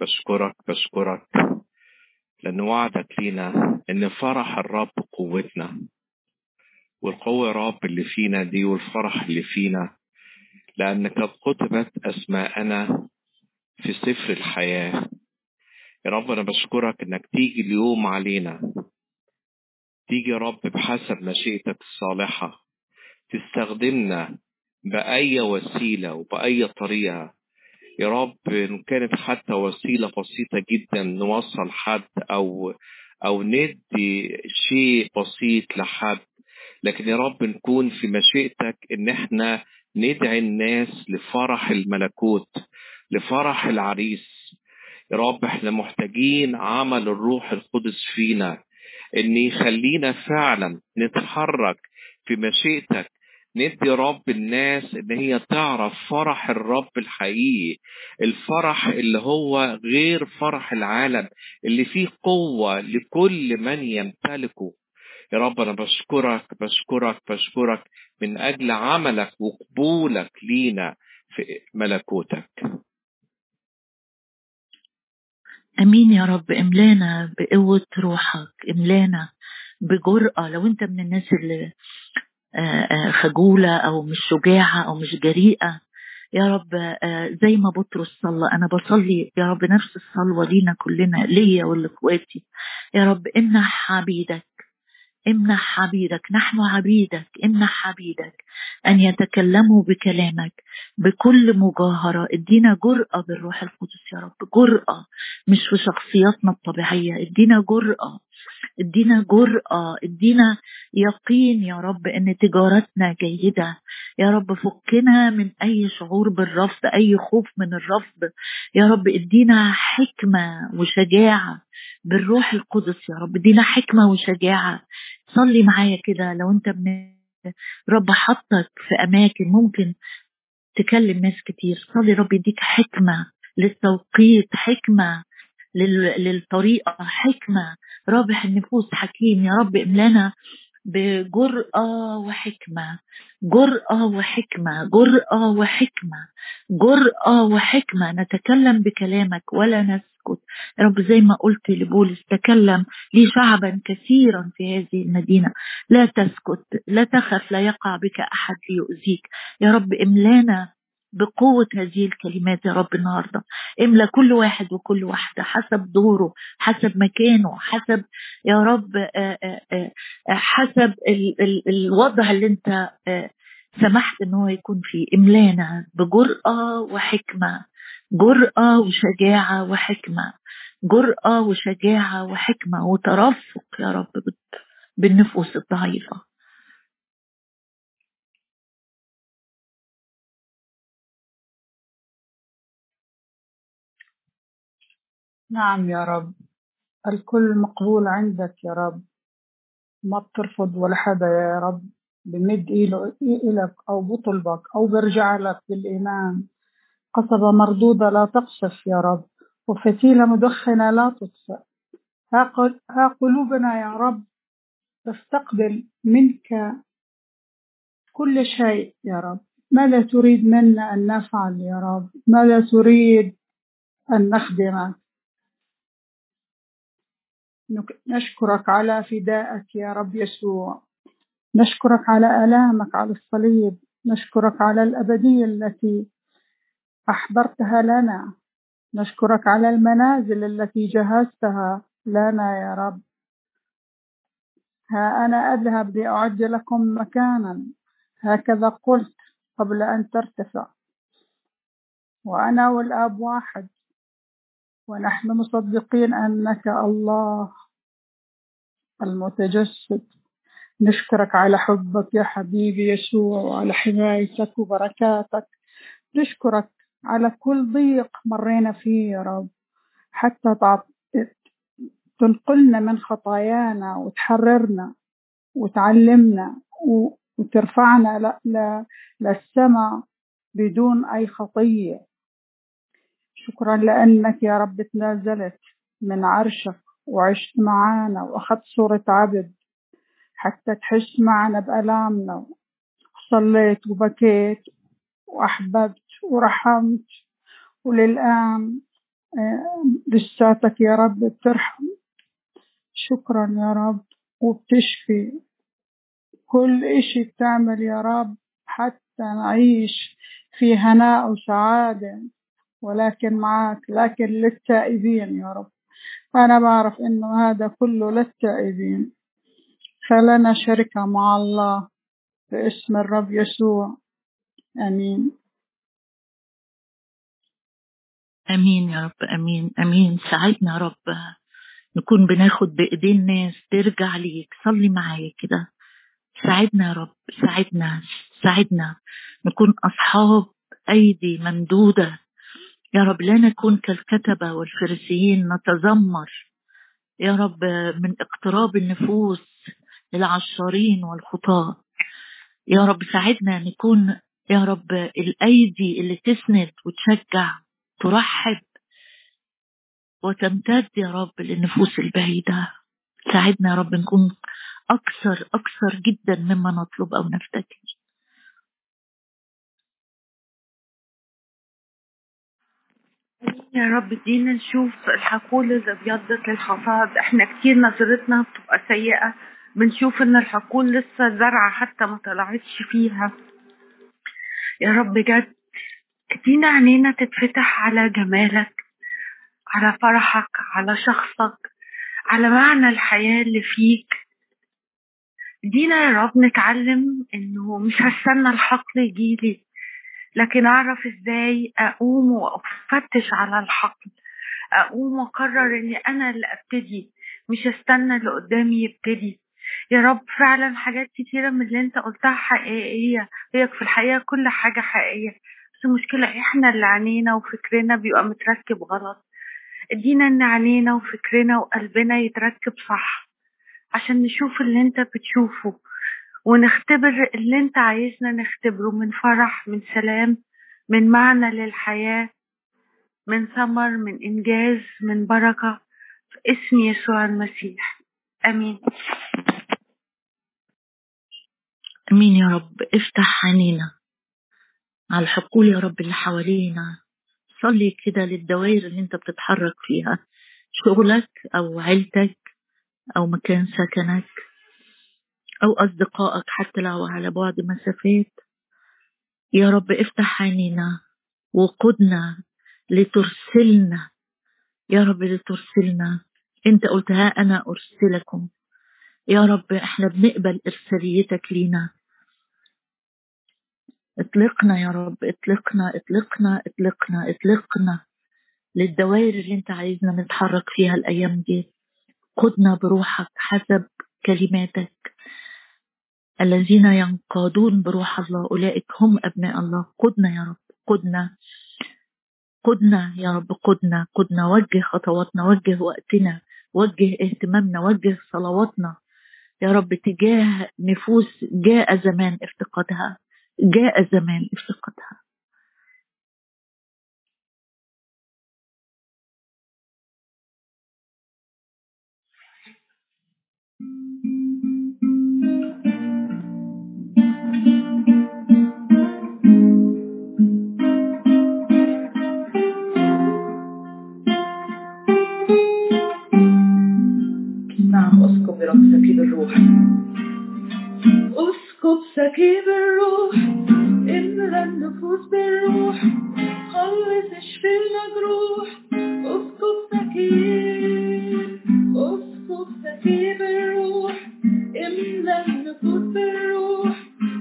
بشكرك بشكرك لأن وعدك لينا إن فرح الرب قوتنا والقوة رب اللي فينا دي والفرح اللي فينا لأن قد كتبت أسماءنا في سفر الحياة. يا رب أنا بشكرك إنك تيجي اليوم علينا. تيجي يا رب بحسب مشيئتك الصالحة تستخدمنا بأي وسيلة وبأي طريقة يا رب إن كانت حتى وسيلة بسيطة جدا نوصل حد أو أو ندي شيء بسيط لحد. لكن يا رب نكون في مشيئتك إن إحنا ندعي الناس لفرح الملكوت لفرح العريس. يا رب إحنا محتاجين عمل الروح القدس فينا إن يخلينا فعلا نتحرك في مشيئتك ندي رب الناس إن هي تعرف فرح الرب الحقيقي الفرح اللي هو غير فرح العالم اللي فيه قوة لكل من يمتلكه. يا رب أنا بشكرك بشكرك بشكرك من أجل عملك وقبولك لينا في ملكوتك. آمين يا رب. املانا بقوة روحك املانا بجرأة. لو أنت من الناس اللي خجولة أو مش شجاعة أو مش جريئة. يا رب آه، زي ما بطرس صلى أنا بصلي يا رب نفس الصلوة لينا كلنا ليا ولإخواتي. يا رب امنح عبيدك امنح عبيدك نحن عبيدك امنح عبيدك أن يتكلموا بكلامك بكل مجاهرة. ادينا جرأة بالروح القدس يا رب جرأة مش في شخصياتنا الطبيعية. ادينا جرأة ادينا جرأة ادينا يقين يا رب إن تجارتنا جيدة. يا رب فكنا من أي شعور بالرفض أي خوف من الرفض. يا رب ادينا حكمة وشجاعة بالروح القدس يا رب. ادينا حكمة وشجاعة. صلي معايا كده لو أنت من رب حطك في أماكن ممكن تكلم ناس كتير. صلي رب يديك حكمة للتوقيت حكمة لل- للطريقة حكمة رابح النفوس حكيم يا رب املانا بجرأة وحكمة جرأة وحكمة جرأة وحكمة جرأة وحكمة. نتكلم بكلامك ولا نسكت. يا رب زي ما قلت لبولس تكلم لي شعبا كثيرا في هذه المدينة. لا تسكت لا تخف لا يقع بك أحد ليؤذيك. يا رب املانا بقوة هذه الكلمات يا رب النهاردة. املى كل واحد وكل واحدة حسب دوره حسب مكانه حسب يا رب آه، آه، آه، حسب ال ال الوضع اللي انت سمحت ان هو يكون فيه. املانا بجرأة وحكمة. جرأة وشجاعة وحكمة. جرأة وشجاعة وحكمة وترفق يا رب بال- بالنفوس الضعيفة. نعم يا رب. الكل مقبول عندك يا رب. ما بترفض ولا حدا يا رب. بمد إيله إلك أو بطلبك أو برجع لك بالإيمان. قصبة مردودة لا تقصف يا رب. وفتيلة مدخنة لا تطفئ. ها قل- ها قلوبنا يا رب تستقبل منك كل شيء يا رب. ماذا تريد منا أن نفعل يا رب. ماذا تريد أن نخدمك. نشكرك على فدائك يا رب يسوع. نشكرك على آلامك على الصليب. نشكرك على الأبدية التي أحضرتها لنا. نشكرك على المنازل التي جهزتها لنا يا رب. ها أنا أذهب لأعد لكم مكانا. هكذا قلت قبل أن ترتفع. وأنا والآب واحد. ونحن مصدقين أنك الله. المتجسد. نشكرك على حبك يا حبيبي يسوع وعلى حمايتك وبركاتك. نشكرك على كل ضيق مرينا فيه يا رب. حتى تنقلنا من خطايانا وتحررنا وتعلمنا وترفعنا للسماء بدون أي خطية. شكرا لأنك يا رب تنازلت من عرشك وعشت معانا وأخذت صورة عبد حتى تحس معنا بألامنا وصليت وبكيت وأحببت ورحمت. وللآن آه، لساتك يا رب بترحم. شكرا يا رب. وبتشفي. كل إشي بتعمل يا رب حتى نعيش في هناء وسعادة. ولكن معك لكن للتائبين يا رب. أنا بعرف إنه هذا كله للتائبين. فلنا شركة مع الله باسم الرب يسوع. آمين. آمين يا رب آمين آمين. ساعدنا يا رب. نكون بناخد بإيدين ناس. ترجع ليك صلي معايا كده. ساعدنا يا رب ساعدنا ساعدنا. نكون أصحاب أيدي ممدودة. يا رب لا نكون كالكتبه والفريسيين نتذمر. يا رب من اقتراب النفوس للعشارين والخطاة. يا رب ساعدنا نكون يا رب الأيدي اللي تسند وتشجع ترحب وتمتد يا رب للنفوس البعيدة. ساعدنا يا رب نكون أكثر أكثر جدا مما نطلب أو نفتكر. يا رب ادينا نشوف الحقول إذا ابيضت للحصاد. إحنا كتير نظرتنا بتبقى سيئة. بنشوف إن الحقول لسه زرعة حتى ما طلعتش فيها. يا رب جد ادينا عينينا تتفتح على جمالك على فرحك على شخصك على معنى الحياة اللي فيك. دينا يا رب نتعلم إنه مش هستنى الحقل يجيلي. لكن أعرف إزاي أقوم وأفتش على الحقل أقوم وأقرر إني أنا اللي أبتدي مش أستنى اللي قدامي يبتدي. يا رب فعلا حاجات كتيرة من اللي أنت قلتها حقيقية. هي في الحقيقة كل حاجة حقيقية. بس المشكلة إحنا اللي عينينا وفكرنا بيبقى متركب غلط. إدينا إن عينينا وفكرنا وقلبنا يتركب صح. عشان نشوف اللي أنت بتشوفه. ونختبر اللي انت عايزنا نختبره من فرح من سلام من معنى للحياة من ثمر من إنجاز من بركة. في اسم يسوع المسيح. آمين. آمين يا رب. افتح عينينا على الحقول يا رب اللي حوالينا. صلي كده للدوائر اللي انت بتتحرك فيها. شغلك أو عيلتك أو مكان سكنك. أو أصدقائك حتى لو على بعد مسافات. يا رب افتح عينينا وقدنا لترسلنا. يا رب لترسلنا. انت قلت ها أنا أرسلكم. يا رب إحنا بنقبل إرساليتك لينا. اطلقنا يا رب اطلقنا اطلقنا اطلقنا اطلقنا للدوائر اللي أنت عايزنا نتحرك فيها الأيام دي. قدنا بروحك حسب كلماتك. الذين ينقادون بروح الله. أولئك هم أبناء الله. قدنا يا رب قدنا قدنا يا رب قدنا قدنا وجه خطواتنا وجه وقتنا وجه اهتمامنا وجه صلواتنا. يا رب تجاه نفوس جاء زمان افتقادها جاء زمان افتقادها. نعم اسكب برب سكيب الروح. اسكب سكيب الروح. املى النفوس بالروح. اشفي المجروح. اسكب سكيب. اسكب سكيب الروح. املى النفوس بالروح.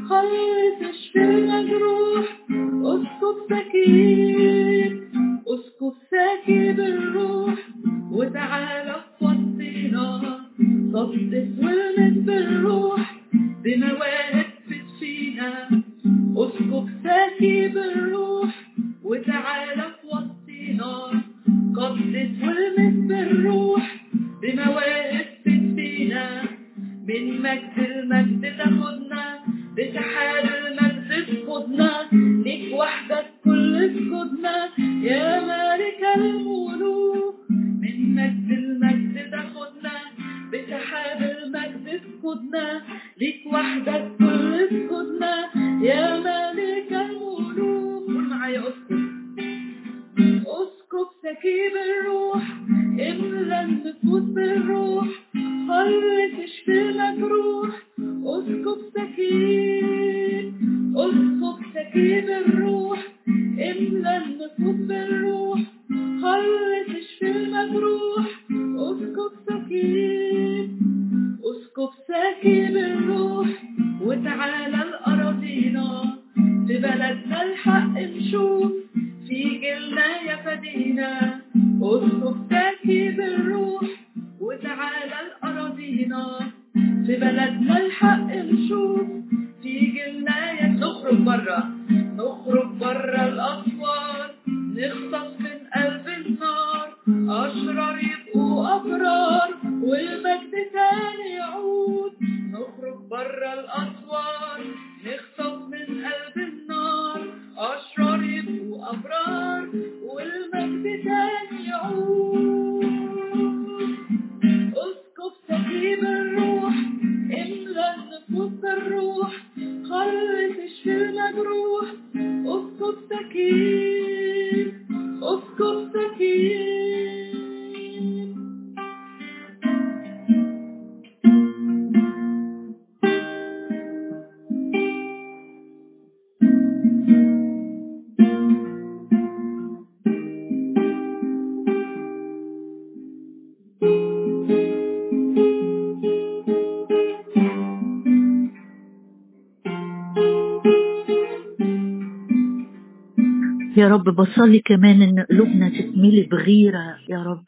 خلص اشفي المجروح. اسكب سكيب. اسكب سكيب الروح. وتعالى صدق والمس بالروح بمواهب فينا اسكب سكيب الروح وتعالى في وسطينا قدس والمس بالروح بمواهب فينا من مجد المجد تاخدنا بسحاب المجد تفقدنا. ليك وحدك كل سجودنا يا مالك الملوك تفقدنا ليك وحدك. بصلي كمان إن قلوبنا تتملي بغيرة يا رب.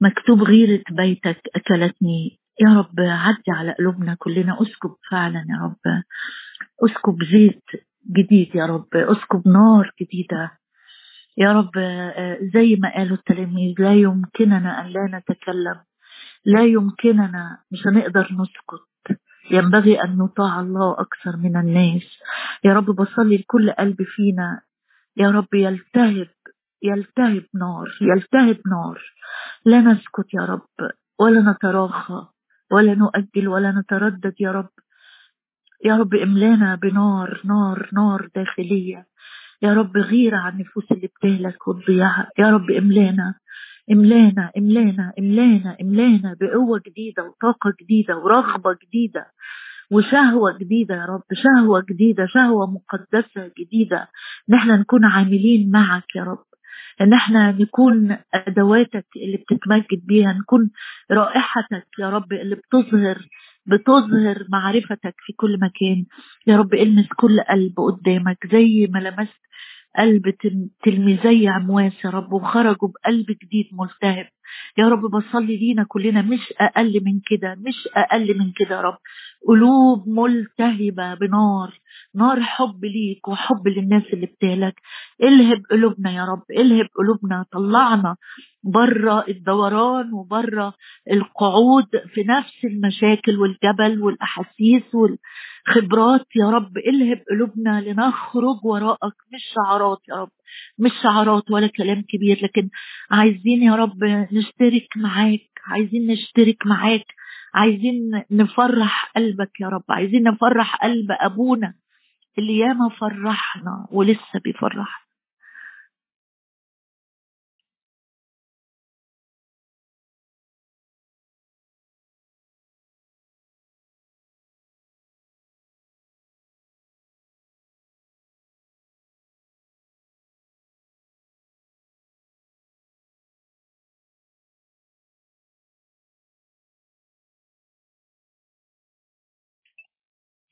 مكتوب غيرة بيتك أكلتني. يا رب عدي على قلوبنا كلنا. أسكب فعلا يا رب. أسكب زيت جديد يا رب. أسكب نار جديدة. يا رب زي ما قالوا التلاميذ لا يمكننا أن لا نتكلم. لا يمكننا مش هنقدر نسكت. ينبغي أن نطاع الله أكثر من الناس. يا رب بصلي لكل قلب فينا. يا رب يلتهب يلتهب نار يلتهب نار. لا نسكت يا رب ولا نتراخى ولا نؤجل ولا نتردد يا رب. يا رب املانا بنار نار نار داخلية. يا رب غيرة عن النفوس اللي بتهلك وتضيع يا رب املانا املانا املانا املانا املانا بقوة جديدة وطاقة جديدة ورغبة جديدة. وشهوة جديدة يا رب شهوة جديدة شهوة مقدسة جديدة. ان إحنا نكون عاملين معك يا رب. إن إحنا نكون أدواتك اللي بتتمجد بيها نكون رائحتك يا رب اللي بتظهر بتظهر معرفتك في كل مكان. يا رب إلمس كل قلب قدامك زي ما لمست قلب تل- تلميذي عمواس يا رب وخرجوا بقلب جديد ملتهب. يا رب بصلي لينا كلنا مش أقل من كده مش أقل من كده يا رب. قلوب ملتهبة بنار نار حب ليك وحب للناس اللي بتهلك. الهب قلوبنا يا رب الهب قلوبنا طلعنا بره الدوران وبره القعود في نفس المشاكل والجبل والأحاسيس والخبرات يا رب. الهب قلوبنا لنخرج وراءك مش شعارات يا رب. مش شعارات ولا كلام كبير لكن عايزين يا رب نشترك معاك عايزين نشترك معاك عايزين نفرح قلبك يا رب عايزين نفرح قلب أبونا اللي ياما فرحنا ولسه بيفرحنا.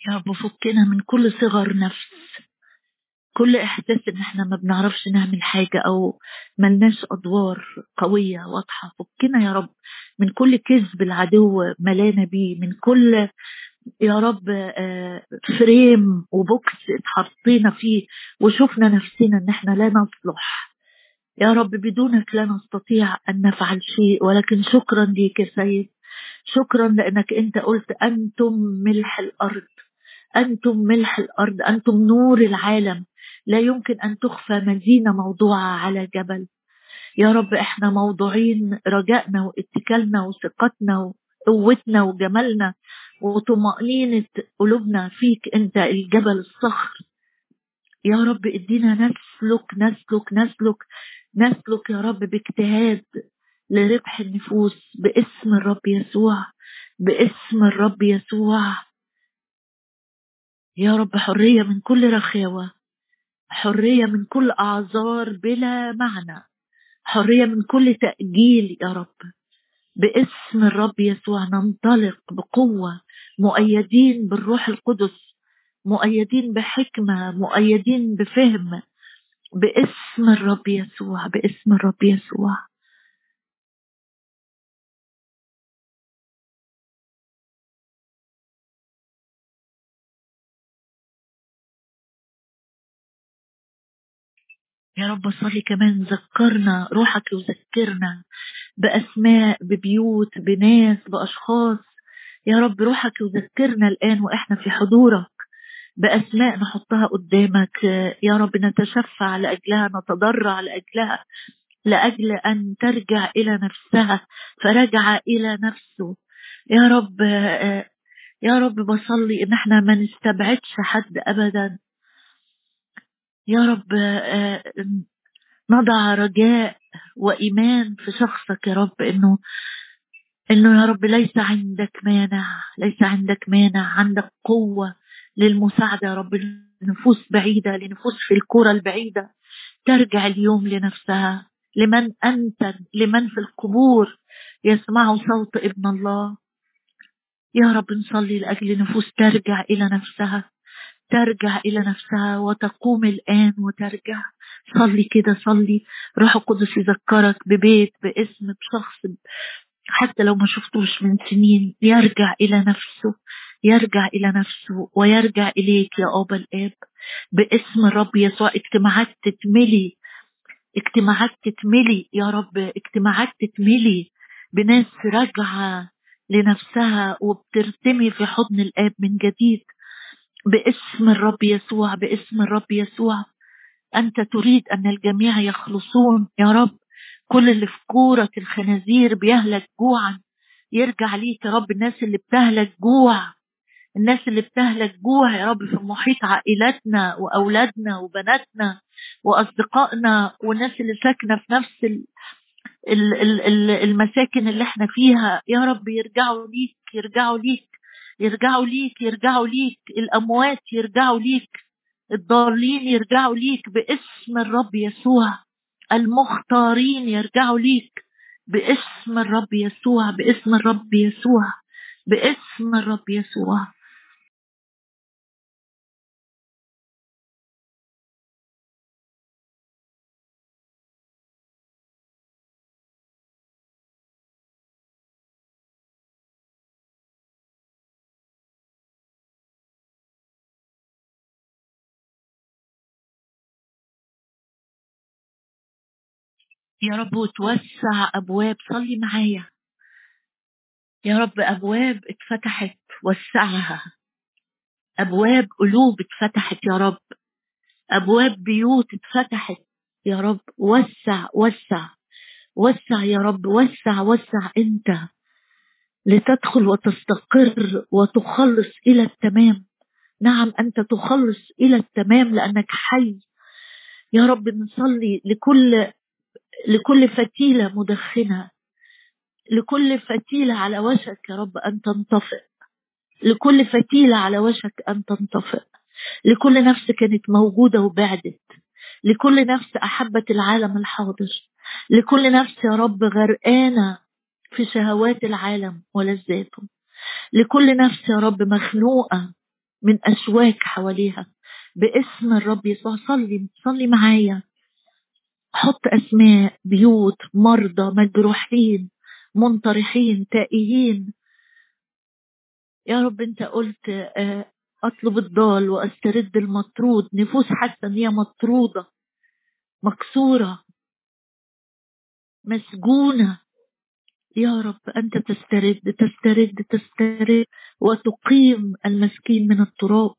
يا رب فكنا من كل صغر نفس. كل إحساس إن إحنا ما بنعرفش نعمل حاجة أو ملناش أدوار قوية واضحة. فكنا يا رب من كل كذب العدو ملانا بيه من كل يا رب آه، فريم وبوكس اتحطينا فيه وشفنا نفسنا إن إحنا لا نصلح. يا رب بدونك لا نستطيع أن نفعل شيء ولكن شكرا ليك يا سيد. شكرا لأنك أنت قلت أنتم ملح الأرض. أنتم ملح الأرض أنتم نور العالم. لا يمكن أن تخفى مدينه موضوعه على جبل. يا رب إحنا موضوعين رجائنا واتكالنا وثقتنا وقوتنا وجمالنا وطمأنينة قلوبنا فيك أنت الجبل الصخر. يا رب إدينا نسلك نسلك نسلك نسلك يا رب باجتهاد لربح النفوس باسم الرب يسوع باسم الرب يسوع. يا رب حرية من كل رخاوة حرية من كل أعذار بلا معنى حرية من كل تأجيل يا رب. باسم الرب يسوع ننطلق بقوة مؤيدين بالروح القدس مؤيدين بحكمة مؤيدين بفهم. باسم الرب يسوع باسم الرب يسوع. يا رب صلي كمان ذكرنا روحك يذكرنا بأسماء ببيوت بناس بأشخاص. يا رب روحك يذكرنا الآن وإحنا في حضورك بأسماء نحطها قدامك. يا رب نتشفع لأجلها نتضرع لأجلها لأجل أن ترجع إلى نفسها فرجع إلى نفسه. يا رب يا رب بصلي إن إحنا ما نستبعدش حد أبدا. يا رب نضع رجاء وإيمان في شخصك يا رب إنه إنه يا رب ليس عندك مانع ليس عندك مانع عندك قوة للمساعدة يا رب لنفوس بعيدة لنفوس في الكرة البعيدة ترجع اليوم لنفسها لمن أنت لمن في القبور يسمعوا صوت ابن الله. يا رب نصلي لأجل نفوس ترجع إلى نفسها. ترجع إلى نفسها وتقوم الآن وترجع. صلي كده صلي. روح القدس يذكرك ببيت باسم بشخص. حتى لو ما شفتوش من سنين يرجع إلى نفسه يرجع إلى نفسه ويرجع إليك يا أبا الآب. باسم الرب يسوع اجتماعات تتملي. اجتماعات تتملي يا رب. اجتماعات تتملي بناس راجعة لنفسها وبترتمي في حضن الآب من جديد. باسم الرب يسوع باسم الرب يسوع. أنت تريد أن الجميع يخلصون. يا رب كل اللي في كورة الخنازير بيهلك جوعا. يرجع ليك يا رب الناس اللي بتهلك جوع. الناس اللي بتهلك جوع يا رب في محيط عائلاتنا وأولادنا وبناتنا وأصدقائنا والناس اللي ساكنة في نفس المساكن اللي إحنا فيها. يا رب يرجعوا ليك يرجعوا ليك. يرجعوا ليك يرجعوا ليك. الأموات يرجعوا ليك. الضالين يرجعوا ليك باسم الرب يسوع. المختارين يرجعوا ليك باسم الرب يسوع باسم الرب يسوع باسم الرب يسوع. يا رب وتوسع أبواب. صلي معايا. يا رب أبواب اتفتحت وسعها. أبواب قلوب اتفتحت يا رب. أبواب بيوت اتفتحت يا رب. وسع وسع وسع يا رب. وسع وسع أنت لتدخل وتستقر وتخلص إلى التمام. نعم أنت تخلص إلى التمام لأنك حي. يا رب نصلي لكل لكل فتيلة مدخنة لكل فتيلة على وشك يا رب أن تنطفئ لكل فتيلة على وشك أن تنطفئ لكل نفس كانت موجودة وبعدت لكل نفس أحبت العالم الحاضر لكل نفس يا رب غرقانة في شهوات العالم ولذاته لكل نفس يا رب مخنوقة من أشواك حواليها باسم الرب يسوع صلي صلي معايا. حط أسماء بيوت مرضى مجروحين منطرحين تائهين. يا رب أنت قلت آه، أطلب الضال وأسترد المطرود. نفوس حاسة إن هي مطرودة. مكسورة. مسجونة. يا رب أنت تسترد تسترد تسترد. وتقيم المسكين من التراب.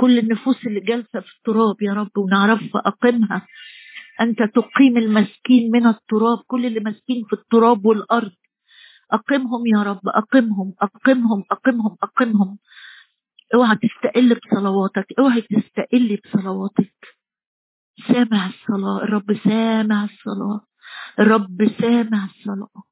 كل النفوس اللي جالسة في التراب يا رب ونعرفها أقمها أنت تقيم المسكين من التراب كل اللي مسكين في التراب والأرض. أقمهم يا رب أقمهم أقمهم أقمهم أقمهم. اوعى تستقل بصلواتك اوعى تستقلي بصلواتك. سامع الصلاة الرب سامع الصلاة الرب سامع الصلاة.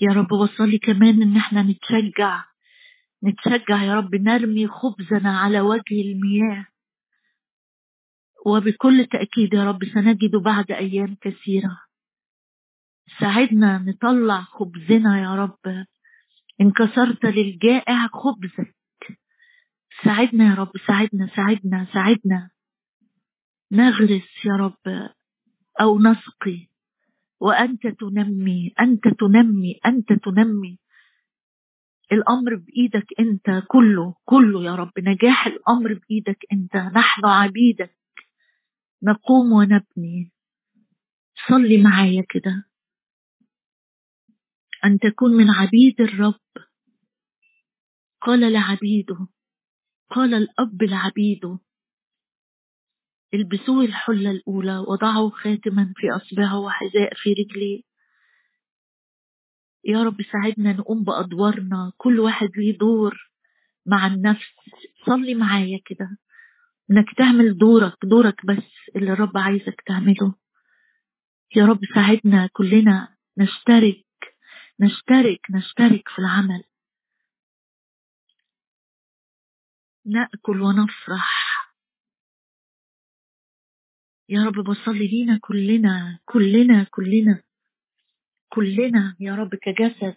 يا رب وصلي كمان إن إحنا نتشجع. نتشجع يا رب نرمي خبزنا على وجه المياه. وبكل تأكيد يا رب سنجد بعد أيام كثيرة. ساعدنا نطلع خبزنا يا رب. إن كسرت للجائع خبزك. ساعدنا يا رب ساعدنا ساعدنا ساعدنا. نغرس يا رب أو نسقي. وأنت تنمي أنت تنمي أنت تنمي. الأمر بإيدك أنت كله كله يا رب. نجاح الأمر بإيدك أنت. نحن عبيدك. نقوم ونبني. صلي معايا كده. أن تكون من عبيد الرب. قال لعبيده. قال الأب لعبيده. البسوه الحلة الأولى وضعوا خاتما في أصبعه وحذاء في رجليه. يا رب ساعدنا نقوم بأدوارنا. كل واحد ليه دور مع النفس. صلي معايا كده. إنك تعمل دورك دورك بس اللي الرب عايزك تعمله. يا رب ساعدنا كلنا نشترك نشترك نشترك في العمل. نأكل ونفرح. يا رب بصلي لينا كلنا كلنا كلنا كلنا يا رب كجسد.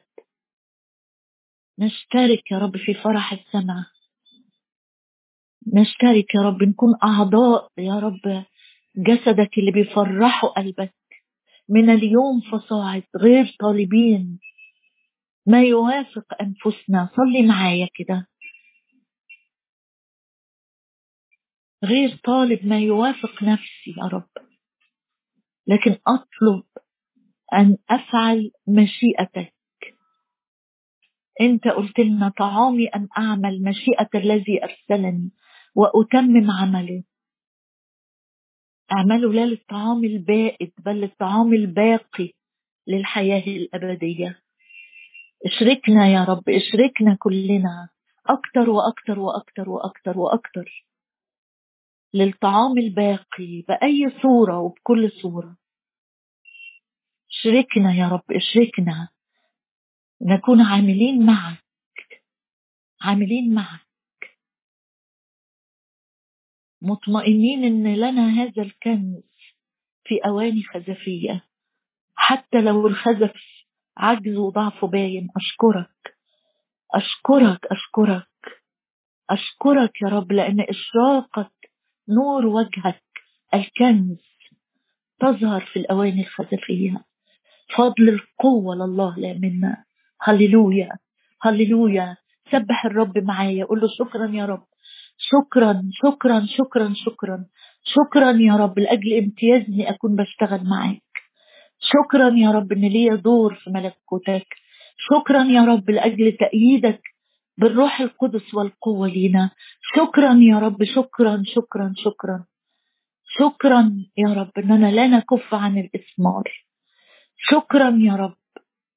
نشترك يا رب في فرح السماء. نشترك يا رب نكون أعضاء يا رب جسدك اللي بيفرحوا قلبك. من اليوم فصاعد غير طالبين. ما يوافق أنفسنا. صلي معايا كده. غير طالب ما يوافق نفسي يا رب. لكن أطلب أن أفعل مشيئتك. أنت قلت لنا طعامي أن أعمل مشيئة الذي أرسلني وأتمم عمله اعملوا لا للطعام البائد بل للطعام الباقي للحياة الأبدية. اشركنا يا رب اشركنا كلنا. أكتر وأكتر وأكتر وأكتر وأكتر. للطعام الباقي بأي صورة وبكل صورة. اشركنا يا رب اشركنا. نكون عاملين معك عاملين معك. مطمئنين إن لنا هذا الكنز في أواني خزفية. حتى لو الخزف عجز وضعف باين أشكرك. أشكرك أشكرك. أشكرك يا رب لأن اشراقه نور وجهك الكنز تظهر في الأواني الخزفيه فضل القوة لله لا منا. هللويا هللويا. سبح الرب معايا. قول له شكرا يا رب. شكرا شكرا شكرا شكرا. شكرا يا رب لأجل امتيازني أكون بشتغل معاك. شكرا يا رب إن ليا دور في ملكوتك. شكرا يا رب لأجل تأييدك بالروح القدس والقوة لينا شكرا يا رب شكرا شكرا شكرا. شكرا يا رب إننا لا نكف عن الاسمار شكرا يا رب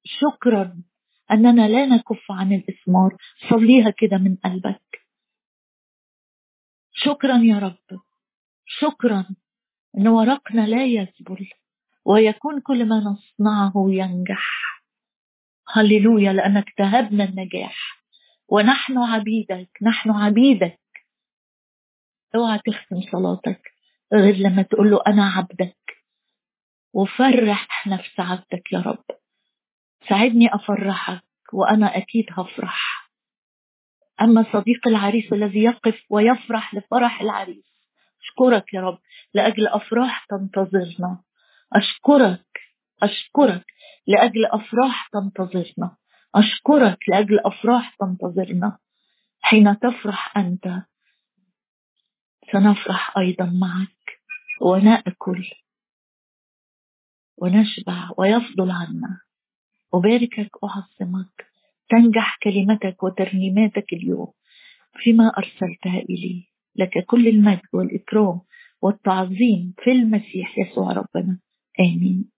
شكرا أننا لا نكف عن الإثمار. صليها كده من قلبك. شكرا يا رب شكرا أن ورقنا لا يذبل ويكون كل ما نصنعه ينجح. هللويا لأنك تهبنا النجاح. ونحن عبيدك نحن عبيدك. اوعى تختم صلاتك غير لما تقول له أنا عبدك. وفرح نفس عبدك يا رب. ساعدني أفرحك وأنا أكيد هفرح. أما صديق العريس الذي يقف ويفرح لفرح العريس أشكرك يا رب. لأجل أفراح تنتظرنا. أشكرك أشكرك. لأجل أفراح تنتظرنا. أشكرك لأجل أفراح تنتظرنا. حين تفرح أنت سنفرح أيضا معك ونأكل ونشبع ويفضل عنا. أباركك أعظمك تنجح كلمتك وترنيماتك اليوم. فيما أرسلتها إلي. لك كل المجد والإكرام والتعظيم في المسيح يسوع ربنا. آمين.